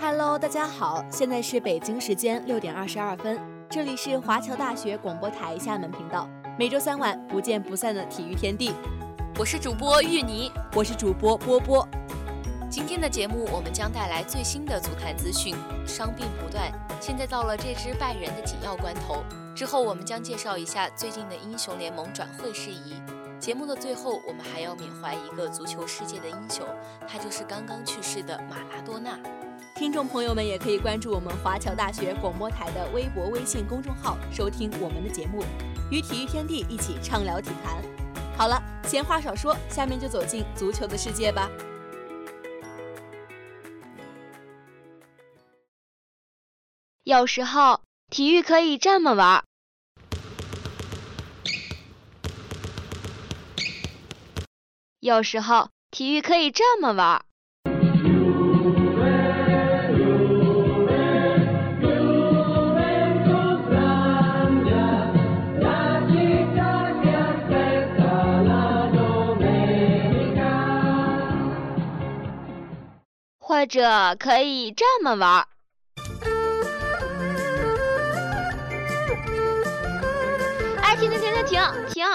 Hello，大家好，现在是北京时间六点二十二分，这里是华侨大学广播台厦门频道，每周三晚不见不散的体育天地。我是主播玉妮，我是主播波波。今天的节目我们将带来最新的足坛资讯，伤病不断，现在到了这支拜仁的紧要关头。之后我们将介绍一下最近的英雄联盟转会事宜。节目的最后，我们还要缅怀一个足球世界的英雄，他就是刚刚去世的马拉多纳。听众朋友们也可以关注我们华侨大学广播台的微博、微信公众号，收听我们的节目，与体育天地一起畅聊体坛。好了，闲话少说，下面就走进足球的世界吧。有时候体育可以这么玩。有时候体育可以这么玩。或者可以这么玩。哎，停停停停停停！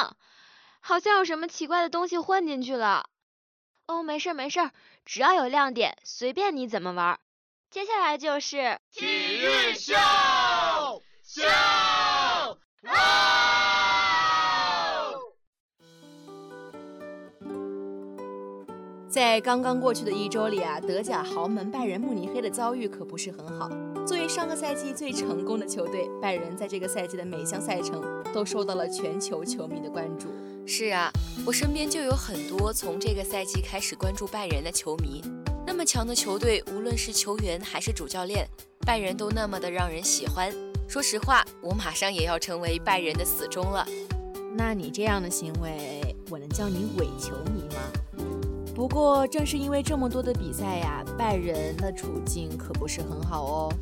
好像有什么奇怪的东西混进去了。哦，没事没事，只要有亮点，随便你怎么玩。接下来就是体育秀秀。在刚刚过去的一周里啊，德甲豪门拜仁慕尼黑的遭遇可不是很好。作为上个赛季最成功的球队，拜仁在这个赛季的每项赛程都受到了全球球迷的关注。是啊，我身边就有很多从这个赛季开始关注拜仁的球迷。那么强的球队，无论是球员还是主教练，拜仁都那么的让人喜欢。说实话，我马上也要成为拜仁的死忠了。那你这样的行为，我能叫你伪球迷吗？不过正是因为这么多的比赛呀，拜仁的处境可不是很好哦。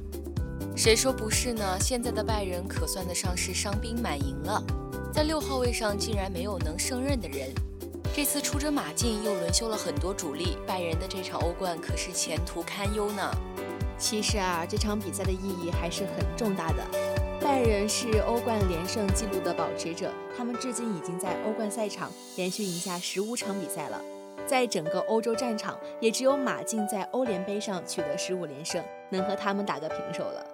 谁说不是呢？现在的拜仁可算得上是伤兵满营了。在六号位上竟然没有能胜任的人，这次出征马竞又轮休了很多主力，拜仁的这场欧冠可是前途堪忧呢。其实啊，这场比赛的意义还是很重大的。拜仁是欧冠连胜纪录的保持者，他们至今已经在欧冠赛场连续赢下十五场比赛了。在整个欧洲战场，也只有马竞在欧联杯上取得十五连胜，能和他们打个平手了。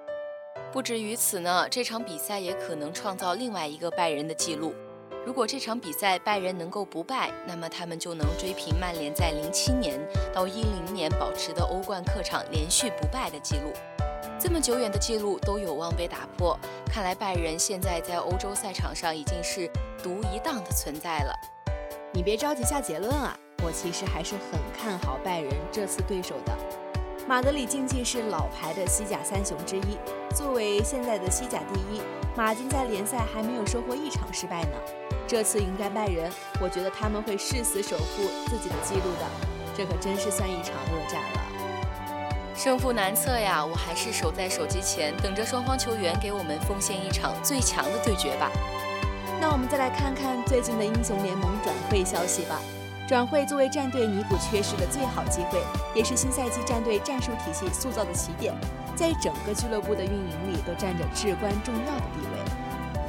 不止于此呢，这场比赛也可能创造另外一个拜仁的记录。如果这场比赛拜仁能够不败，那么他们就能追平曼联在零七年到一零年保持的欧冠客场连续不败的记录。这么久远的记录都有望被打破，看来拜仁现在在欧洲赛场上已经是独一档的存在了。你别着急下结论啊，我其实还是很看好拜仁这次对手的。马德里竞技是老牌的西甲三雄之一，作为现在的西甲第一，马竞在联赛还没有收获一场失败呢。这次迎战拜仁，我觉得他们会誓死守护自己的记录的，这可真是算一场恶战了。胜负难测呀，我还是守在手机前，等着双方球员给我们奉献一场最强的对决吧。那我们再来看看最近的英雄联盟转会消息吧。转会作为战队弥补缺失的最好机会，也是新赛季战队战术体系塑造的起点，在整个俱乐部的运营里都占着至关重要的地位。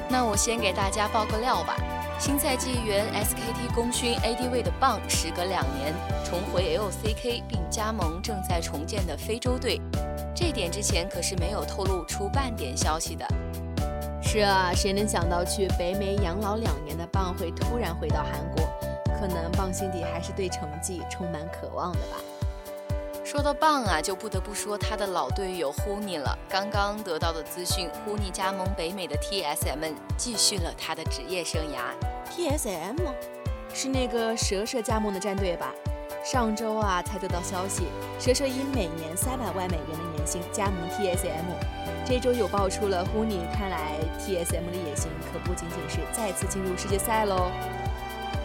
那我先给大家爆个料吧，新赛季原 SKT 功勋 AD 位的棒，时隔两年重回 LCK 并加盟正在重建的非洲队，这点之前可是没有透露出半点消息的。是啊，谁能想到去北美养老两年的棒会突然回到韩国？可能棒心底还是对成绩充满渴望的吧。说到棒啊，就不得不说他的老队友 Huni 了。刚刚得到的资讯，Huni 加盟北美的 TSM，继续了他的职业生涯。TSM 是那个蛇蛇加盟的战队吧？上周啊才得到消息，蛇蛇以每年三百万美元的年薪加盟 TSM。这周有爆出了 Huni，看来 TSM 的野心可不仅仅是再次进入世界赛喽。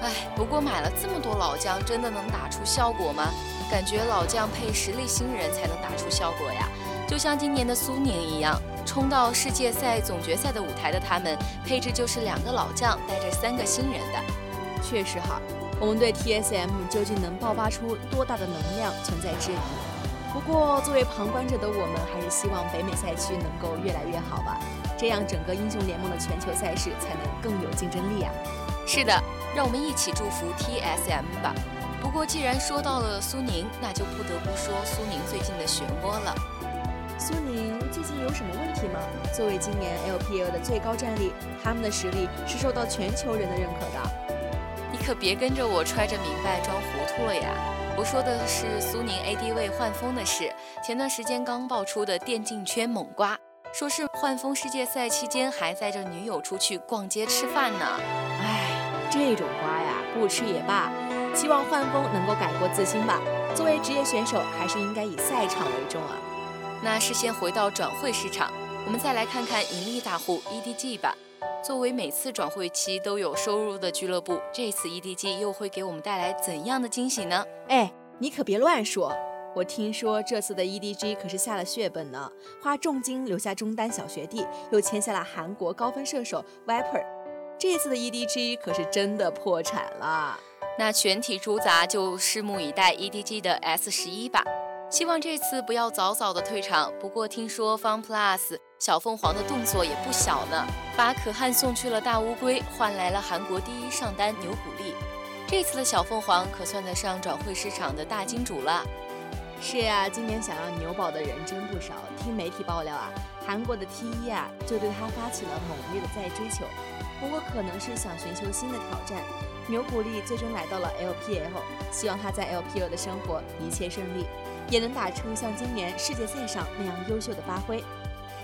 哎，不过买了这么多老将，真的能打出效果吗？感觉老将配实力新人才能打出效果呀。就像今年的苏宁一样，冲到世界赛总决赛的舞台的他们，配置就是两个老将带着三个新人的。确实哈，我们对 TSM 究竟能爆发出多大的能量存在质疑。不过，作为旁观者的我们，还是希望北美赛区能够越来越好吧，这样整个英雄联盟的全球赛事才能更有竞争力啊！是的，让我们一起祝福 TSM 吧。不过，既然说到了苏宁，那就不得不说苏宁最近的漩涡了。苏宁最近有什么问题吗？作为今年 LPL 的最高战力，他们的实力是受到全球人的认可的。你可别跟着我揣着明白装糊涂了呀！我说的是苏宁 AD 位换风的事，前段时间刚爆出的电竞圈猛瓜，说是换风世界赛期间还载着女友出去逛街吃饭呢。唉，这种瓜呀，不吃也罢。希望换风能够改过自新吧。作为职业选手，还是应该以赛场为重啊。那是先回到转会市场，我们再来看看盈利大户 EDG 吧。作为每次转会期都有收入的俱乐部，这次 EDG 又会给我们带来怎样的惊喜呢？哎，你可别乱说！我听说这次的 EDG 可是下了血本呢，花重金留下中单小学弟，又签下了韩国高分射手 Viper。这次的 EDG 可是真的破产了。那全体猪杂就拭目以待 EDG 的 S 十一吧。希望这次不要早早的退场。不过听说 FunPlus。小凤凰的动作也不小呢，把可汗送去了大乌龟，换来了韩国第一上单牛古力。这次的小凤凰可算得上转会市场的大金主了。是呀，今年想要牛宝的人真不少。听媒体爆料啊，韩国的 T 一啊就对他发起了猛烈的再追求，不过可能是想寻求新的挑战。牛古力最终来到了 LPL，希望他在 LPL 的生活一切顺利，也能打出像今年世界赛上那样优秀的发挥。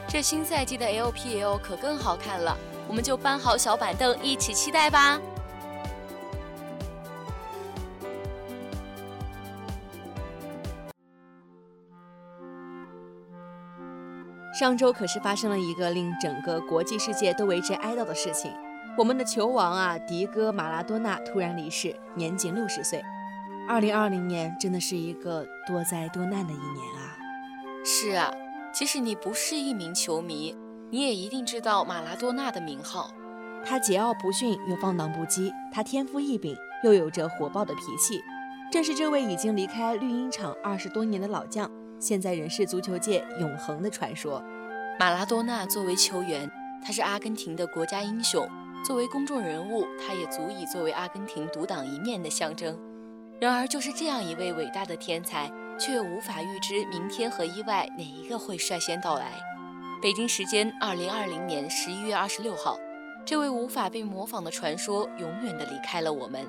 这新赛季的 LPL 可更好看了，我们就搬好小板凳一起期待吧。上周可是发生了一个令整个国际世界都为之哀悼的事情，我们的球王啊，迪戈马拉多纳突然离世，年仅六十岁。二零二零年真的是一个多灾多难的一年啊！是啊。即使你不是一名球迷，你也一定知道马拉多纳的名号。他桀骜不驯又放荡不羁，他天赋异禀又有着火爆的脾气。正是这位已经离开绿茵场二十多年的老将，现在仍是足球界永恒的传说。马拉多纳作为球员，他是阿根廷的国家英雄；作为公众人物，他也足以作为阿根廷独当一面的象征。然而，就是这样一位伟大的天才。却无法预知明天和意外哪一个会率先到来。北京时间二零二零年十一月二十六号，这位无法被模仿的传说永远的离开了我们。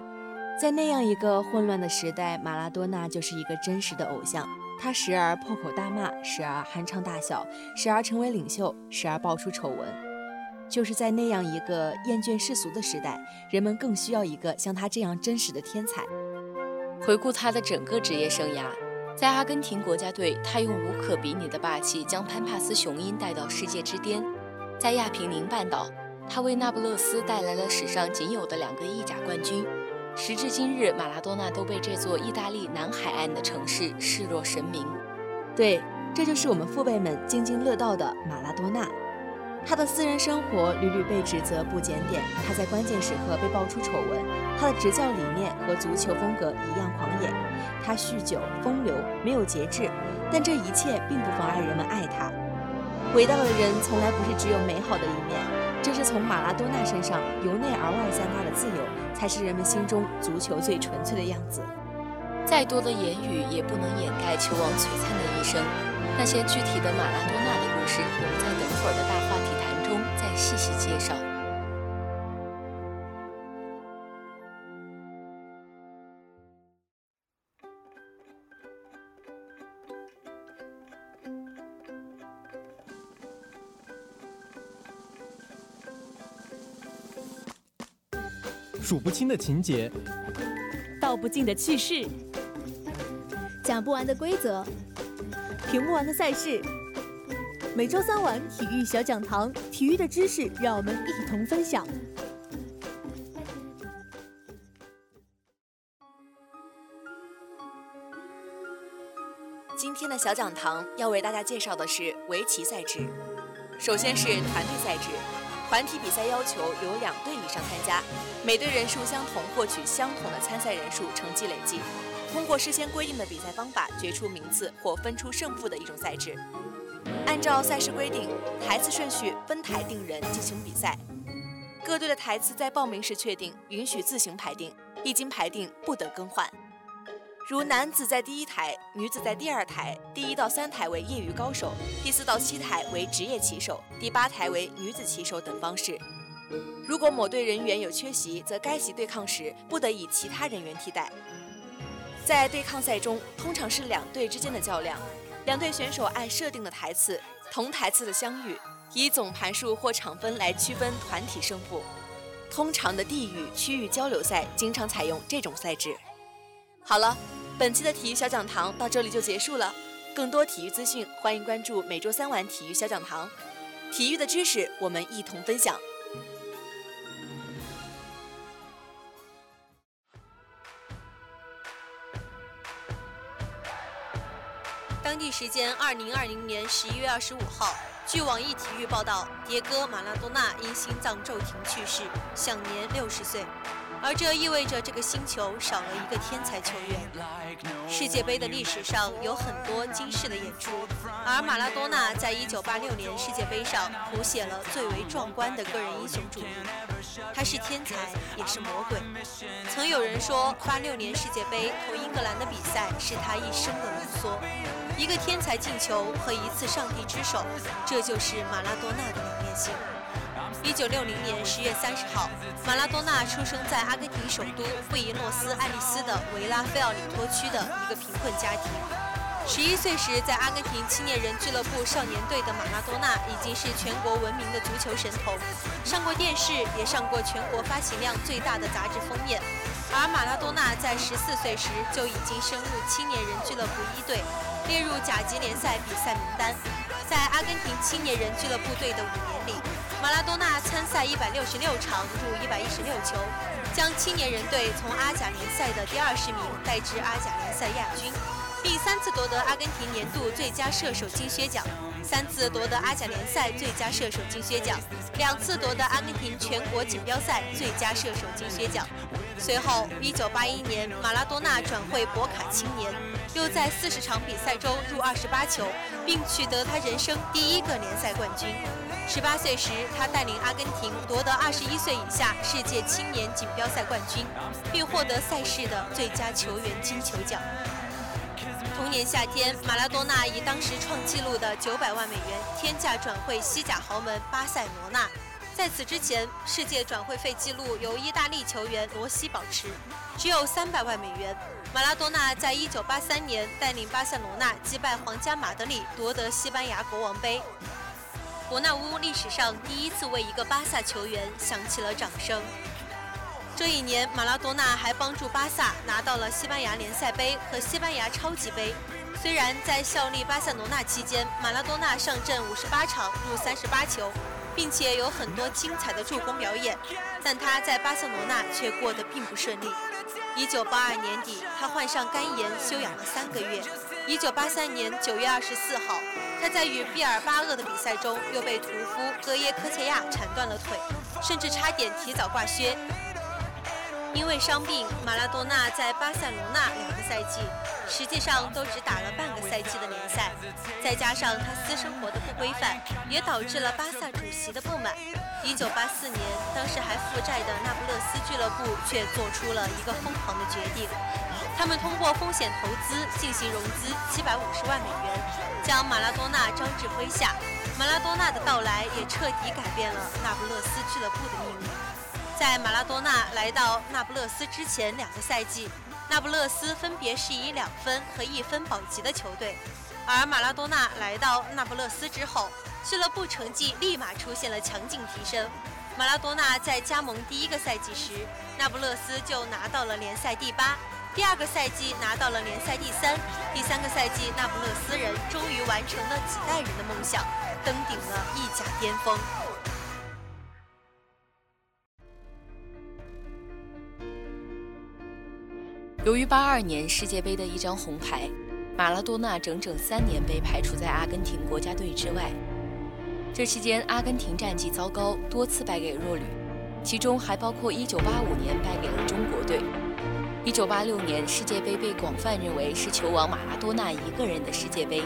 在那样一个混乱的时代，马拉多纳就是一个真实的偶像。他时而破口大骂，时而酣畅大笑，时而成为领袖，时而爆出丑闻。就是在那样一个厌倦世俗的时代，人们更需要一个像他这样真实的天才。回顾他的整个职业生涯。在阿根廷国家队，他用无可比拟的霸气将潘帕斯雄鹰带到世界之巅；在亚平宁半岛，他为那不勒斯带来了史上仅有的两个意甲冠军。时至今日，马拉多纳都被这座意大利南海岸的城市视若神明。对，这就是我们父辈们津津乐道的马拉多纳。他的私人生活屡屡被指责不检点，他在关键时刻被爆出丑闻。他的执教理念和足球风格一样狂野，他酗酒风流，没有节制，但这一切并不妨碍人们爱他。伟大的人从来不是只有美好的一面，正是从马拉多纳身上由内而外散发的自由，才是人们心中足球最纯粹的样子。再多的言语也不能掩盖球王璀璨的一生。那些具体的马拉多纳的故事，我们在等会儿的大话题再细细介绍。数不清的情节，道不尽的趣事，讲不完的规则。评不完的赛事，每周三晚体育小讲堂，体育的知识让我们一同分享。今天的小讲堂要为大家介绍的是围棋赛制。首先是团队赛制，团体比赛要求有两队以上参加，每队人数相同，获取相同的参赛人数成绩累计。通过事先规定的比赛方法决出名次或分出胜负的一种赛制。按照赛事规定，台次顺序分台定人进行比赛。各队的台次在报名时确定，允许自行排定，一经排定不得更换。如男子在第一台，女子在第二台，第一到三台为业余高手，第四到七台为职业棋手，第八台为女子棋手等方式。如果某队人员有缺席，则该席对抗时不得以其他人员替代。在对抗赛中，通常是两队之间的较量，两队选手按设定的台次，同台次的相遇，以总盘数或场分来区分团体胜负。通常的地域、区域交流赛经常采用这种赛制。好了。本期的体育小讲堂到这里就结束了。更多体育资讯，欢迎关注每周三晚体育小讲堂。体育的知识，我们一同分享。时间二零二零年十一月二十五号，据网易体育报道，迭戈·马拉多纳因心脏骤停去世，享年六十岁。而这意味着这个星球少了一个天才球员。世界杯的历史上有很多惊世的演出，而马拉多纳在1986年世界杯上谱写了最为壮观的个人英雄主义。他是天才，也是魔鬼。曾有人说，86年世界杯同英格兰的比赛是他一生的浓缩。一个天才进球和一次上帝之手，这就是马拉多纳的两面性。一九六零年十月三十号，马拉多纳出生在阿根廷首都布宜诺斯艾利斯的维拉菲奥里托区的一个贫困家庭。十一岁时，在阿根廷青年人俱乐部少年队的马拉多纳已经是全国闻名的足球神童，上过电视，也上过全国发行量最大的杂志封面。而马拉多纳在十四岁时就已经升入青年人俱乐部一队，列入甲级联赛比赛名单。在阿根廷青年人俱乐部队的五年里，马拉多纳参赛一百六十六场，入一百一十六球，将青年人队从阿甲联赛的第二十名带至阿甲联赛亚军，并三次夺得阿根廷年度最佳射手金靴奖，三次夺得阿甲联赛最佳射手金靴奖，两次夺得阿根廷全国锦标赛最佳射手金靴奖。随后，一九八一年，马拉多纳转会博卡青年，又在四十场比赛中入二十八球，并取得他人生第一个联赛冠军。十八岁时，他带领阿根廷夺得二十一岁以下世界青年锦标赛冠军，并获得赛事的最佳球员金球奖。同年夏天，马拉多纳以当时创纪录的九百万美元天价转会西甲豪门巴塞罗那。在此之前，世界转会费记录由意大利球员罗西保持，只有三百万美元。马拉多纳在一九八三年带领巴塞罗那击败皇家马德里，夺得西班牙国王杯。伯纳乌历史上第一次为一个巴萨球员响起了掌声。这一年，马拉多纳还帮助巴萨拿到了西班牙联赛杯和西班牙超级杯。虽然在效力巴塞罗那期间，马拉多纳上阵五十八场，入三十八球。并且有很多精彩的助攻表演，但他在巴塞罗那却过得并不顺利。一九八二年底，他患上肝炎，休养了三个月。一九八三年九月二十四号，他在与毕尔巴鄂的比赛中又被屠夫戈耶科切亚铲断了腿，甚至差点提早挂靴。因为伤病，马拉多纳在巴塞罗那两个赛季，实际上都只打了半个赛季的联赛。再加上他私生活的不规范，也导致了巴萨主席的不满。一九八四年，当时还负债的那不勒斯俱乐部却做出了一个疯狂的决定，他们通过风险投资进行融资七百五十万美元，将马拉多纳招至麾下。马拉多纳的到来也彻底改变了那不勒斯俱乐部的命运。在马拉多纳来到那不勒斯之前两个赛季，那不勒斯分别是以两分和一分保级的球队，而马拉多纳来到那不勒斯之后，俱乐部成绩立马出现了强劲提升。马拉多纳在加盟第一个赛季时，那不勒斯就拿到了联赛第八；第二个赛季拿到了联赛第三；第三个赛季，那不勒斯人终于完成了几代人的梦想，登顶了意甲巅峰。由于八二年世界杯的一张红牌，马拉多纳整整三年被排除在阿根廷国家队之外。这期间，阿根廷战绩糟糕，多次败给弱旅，其中还包括1985年败给了中国队。一九八六年世界杯被广泛认为是球王马拉多纳一个人的世界杯。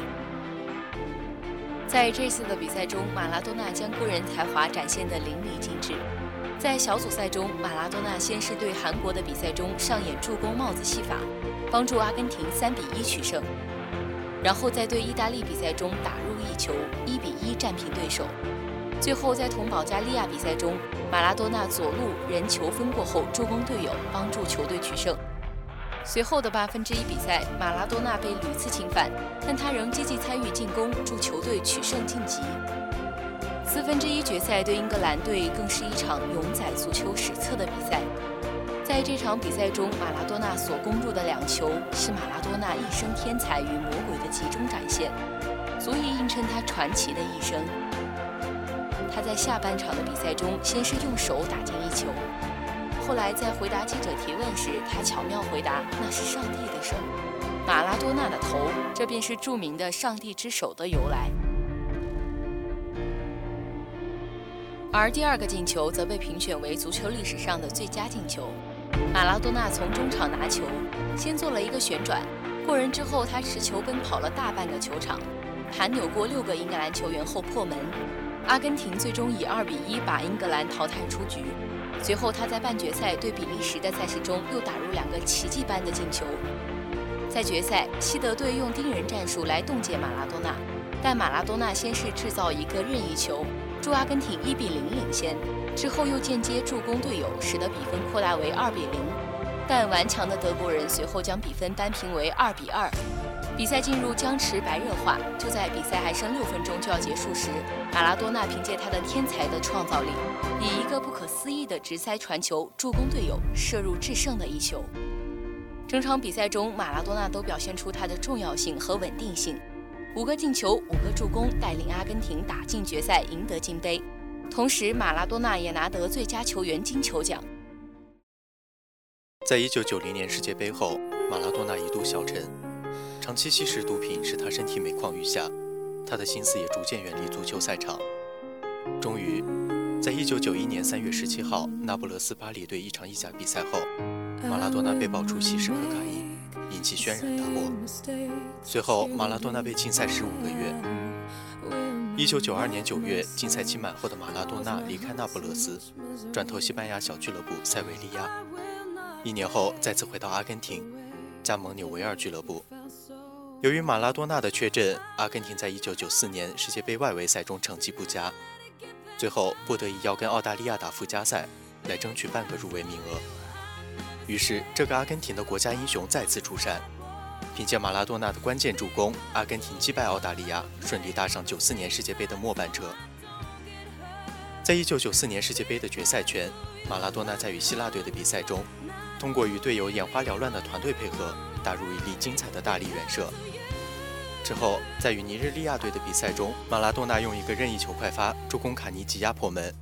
在这次的比赛中，马拉多纳将个人才华展现得淋漓尽致。在小组赛中，马拉多纳先是对韩国的比赛中上演助攻帽子戏法，帮助阿根廷三比一取胜，然后在对意大利比赛中打入一球，一比一战平对手。最后在同保加利亚比赛中，马拉多纳左路人球分过后助攻队友，帮助球队取胜。随后的八分之一比赛，马拉多纳被屡次侵犯，但他仍积极参与进攻，助球队取胜晋级。四分之一决赛对英格兰队更是一场永载足球史册的比赛。在这场比赛中，马拉多纳所攻入的两球是马拉多纳一生天才与魔鬼的集中展现，足以映衬他传奇的一生。他在下半场的比赛中，先是用手打进一球，后来在回答记者提问时，他巧妙回答那是上帝的手，马拉多纳的头，这便是著名的“上帝之手”的由来。而第二个进球则被评选为足球历史上的最佳进球。马拉多纳从中场拿球，先做了一个旋转，过人之后，他持球奔跑了大半个球场，盘扭过六个英格兰球员后破门。阿根廷最终以二比一把英格兰淘汰出局。随后，他在半决赛对比利时的赛事中又打入两个奇迹般的进球。在决赛，西德队用盯人战术来冻结马拉多纳，但马拉多纳先是制造一个任意球。助阿根廷一比零领先，之后又间接助攻队友，使得比分扩大为二比零。但顽强的德国人随后将比分扳平为二比二，比赛进入僵持白热化。就在比赛还剩六分钟就要结束时，马拉多纳凭借他的天才的创造力，以一个不可思议的直塞传球助攻队友，射入制胜的一球。整场比赛中，马拉多纳都表现出他的重要性和稳定性。五个进球，五个助攻，带领阿根廷打进决赛，赢得金杯。同时，马拉多纳也拿得最佳球员金球奖。在一九九零年世界杯后，马拉多纳一度消沉，长期吸食毒品使他身体每况愈下，他的心思也逐渐远离足球赛场。终于，在一九九一年三月十七号，那不勒斯巴黎队一场意甲比赛后，马拉多纳被爆出吸食可卡因。起轩然大波。随后，马拉多纳被禁赛十五个月。一九九二年九月，禁赛期满后的马拉多纳离开那不勒斯，转投西班牙小俱乐部塞维利亚。一年后，再次回到阿根廷，加盟纽维尔俱乐部。由于马拉多纳的缺阵，阿根廷在一九九四年世界杯外围赛中成绩不佳，最后不得已要跟澳大利亚打附加赛，来争取半个入围名额。于是，这个阿根廷的国家英雄再次出山，凭借马拉多纳的关键助攻，阿根廷击败澳大利亚，顺利搭上九四年世界杯的末班车。在一九九四年世界杯的决赛圈，马拉多纳在与希腊队的比赛中，通过与队友眼花缭乱的团队配合，打入一粒精彩的大力远射。之后，在与尼日利亚队的比赛中，马拉多纳用一个任意球快发助攻卡尼吉亚破门，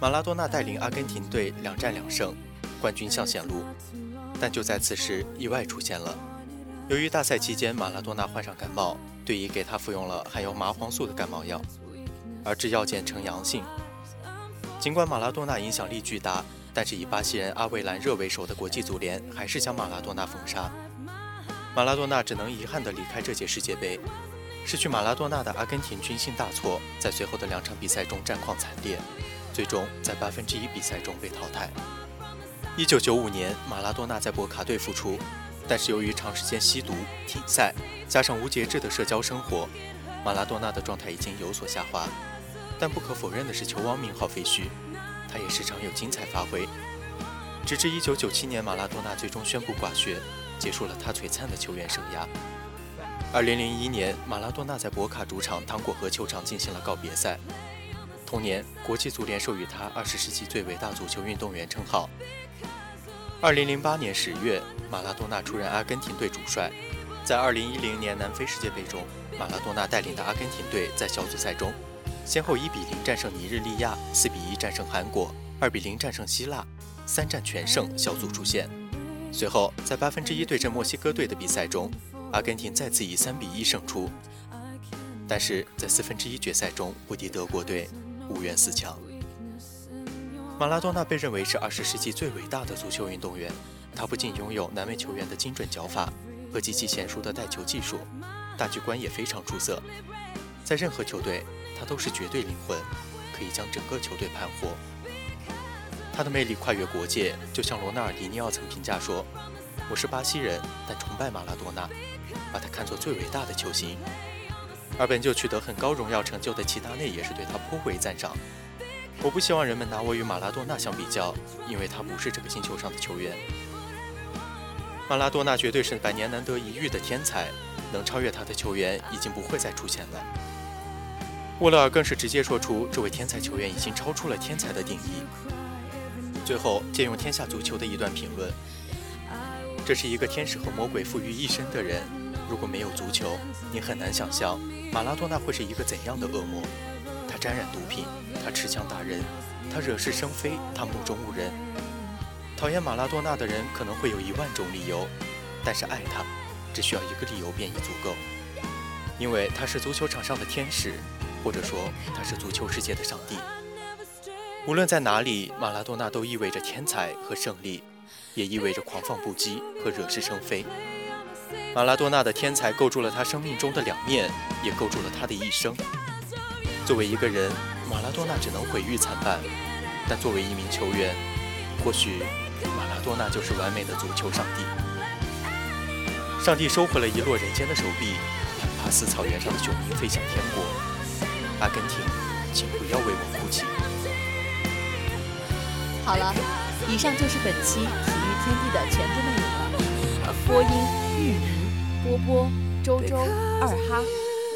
马拉多纳带领阿根廷队两战两胜。冠军象显露，但就在此时，意外出现了。由于大赛期间马拉多纳患上感冒，队医给他服用了含有麻黄素的感冒药，而制药检呈阳性。尽管马拉多纳影响力巨大，但是以巴西人阿维兰热为首的国际足联还是将马拉多纳封杀。马拉多纳只能遗憾地离开这届世界杯。失去马拉多纳的阿根廷军心大挫，在随后的两场比赛中战况惨烈，最终在八分之一比赛中被淘汰。一九九五年，马拉多纳在博卡队复出，但是由于长时间吸毒、停赛，加上无节制的社交生活，马拉多纳的状态已经有所下滑。但不可否认的是，球王名号废墟，他也时常有精彩发挥。直至一九九七年，马拉多纳最终宣布挂靴，结束了他璀璨的球员生涯。二零零一年，马拉多纳在博卡主场糖果河球场进行了告别赛。同年，国际足联授予他二十世纪最伟大足球运动员称号。二零零八年十月，马拉多纳出任阿根廷队主帅。在二零一零年南非世界杯中，马拉多纳带领的阿根廷队在小组赛中，先后一比零战胜尼日利亚，四比一战胜韩国，二比零战胜希腊，三战全胜，小组出线。随后，在八分之一对阵墨西哥队的比赛中，阿根廷再次以三比一胜出，但是在四分之一决赛中不敌德国队，无缘四强。马拉多纳被认为是二十世纪最伟大的足球运动员，他不仅拥有南美球员的精准脚法和极其娴熟的带球技术，大局观也非常出色。在任何球队，他都是绝对灵魂，可以将整个球队盘活。他的魅力跨越国界，就像罗纳尔迪尼奥曾评价说：“我是巴西人，但崇拜马拉多纳，把他看作最伟大的球星。”而本就取得很高荣耀成就的齐达内也是对他颇为赞赏。我不希望人们拿我与马拉多纳相比较，因为他不是这个星球上的球员。马拉多纳绝对是百年难得一遇的天才，能超越他的球员已经不会再出现了。沃勒尔更是直接说出，这位天才球员已经超出了天才的定义。最后借用天下足球的一段评论：这是一个天使和魔鬼赋予一身的人。如果没有足球，你很难想象马拉多纳会是一个怎样的恶魔。沾染毒品，他持枪打人，他惹是生非，他目中无人。讨厌马拉多纳的人可能会有一万种理由，但是爱他，只需要一个理由便已足够，因为他是足球场上的天使，或者说他是足球世界的上帝。无论在哪里，马拉多纳都意味着天才和胜利，也意味着狂放不羁和惹是生非。马拉多纳的天才构筑了他生命中的两面，也构筑了他的一生。作为一个人，马拉多纳只能毁誉参半，但作为一名球员，或许。马拉多纳就是完美的足球上帝。上帝收回了遗落人间的手臂，潘帕斯草原上的雄鹰飞向天国。阿根廷，请不要为我哭泣。好了，以上就是本期体育天地的全部内容了。播音：玉莹、波波、周周、二哈、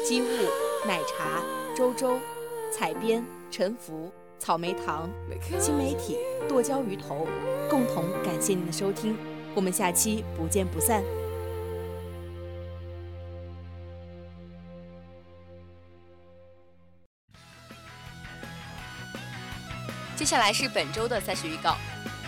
机务、奶茶、周周、采编：陈福。草莓糖、新媒体、剁椒鱼头，共同感谢您的收听，我们下期不见不散。接下来是本周的赛事预告：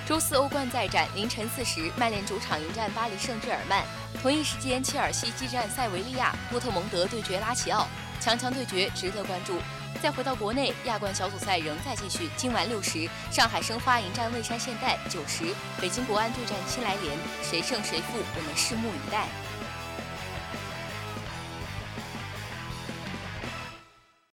周四欧冠再战，凌晨四时，曼联主场迎战巴黎圣日耳曼；同一时间，切尔西激战塞维利亚，多特蒙德对决拉齐奥，强强对决，值得关注。再回到国内，亚冠小组赛仍在继续。今晚六时，上海申花迎战蔚山现代；九时，北京国安对战新来联，谁胜谁负，我们拭目以待。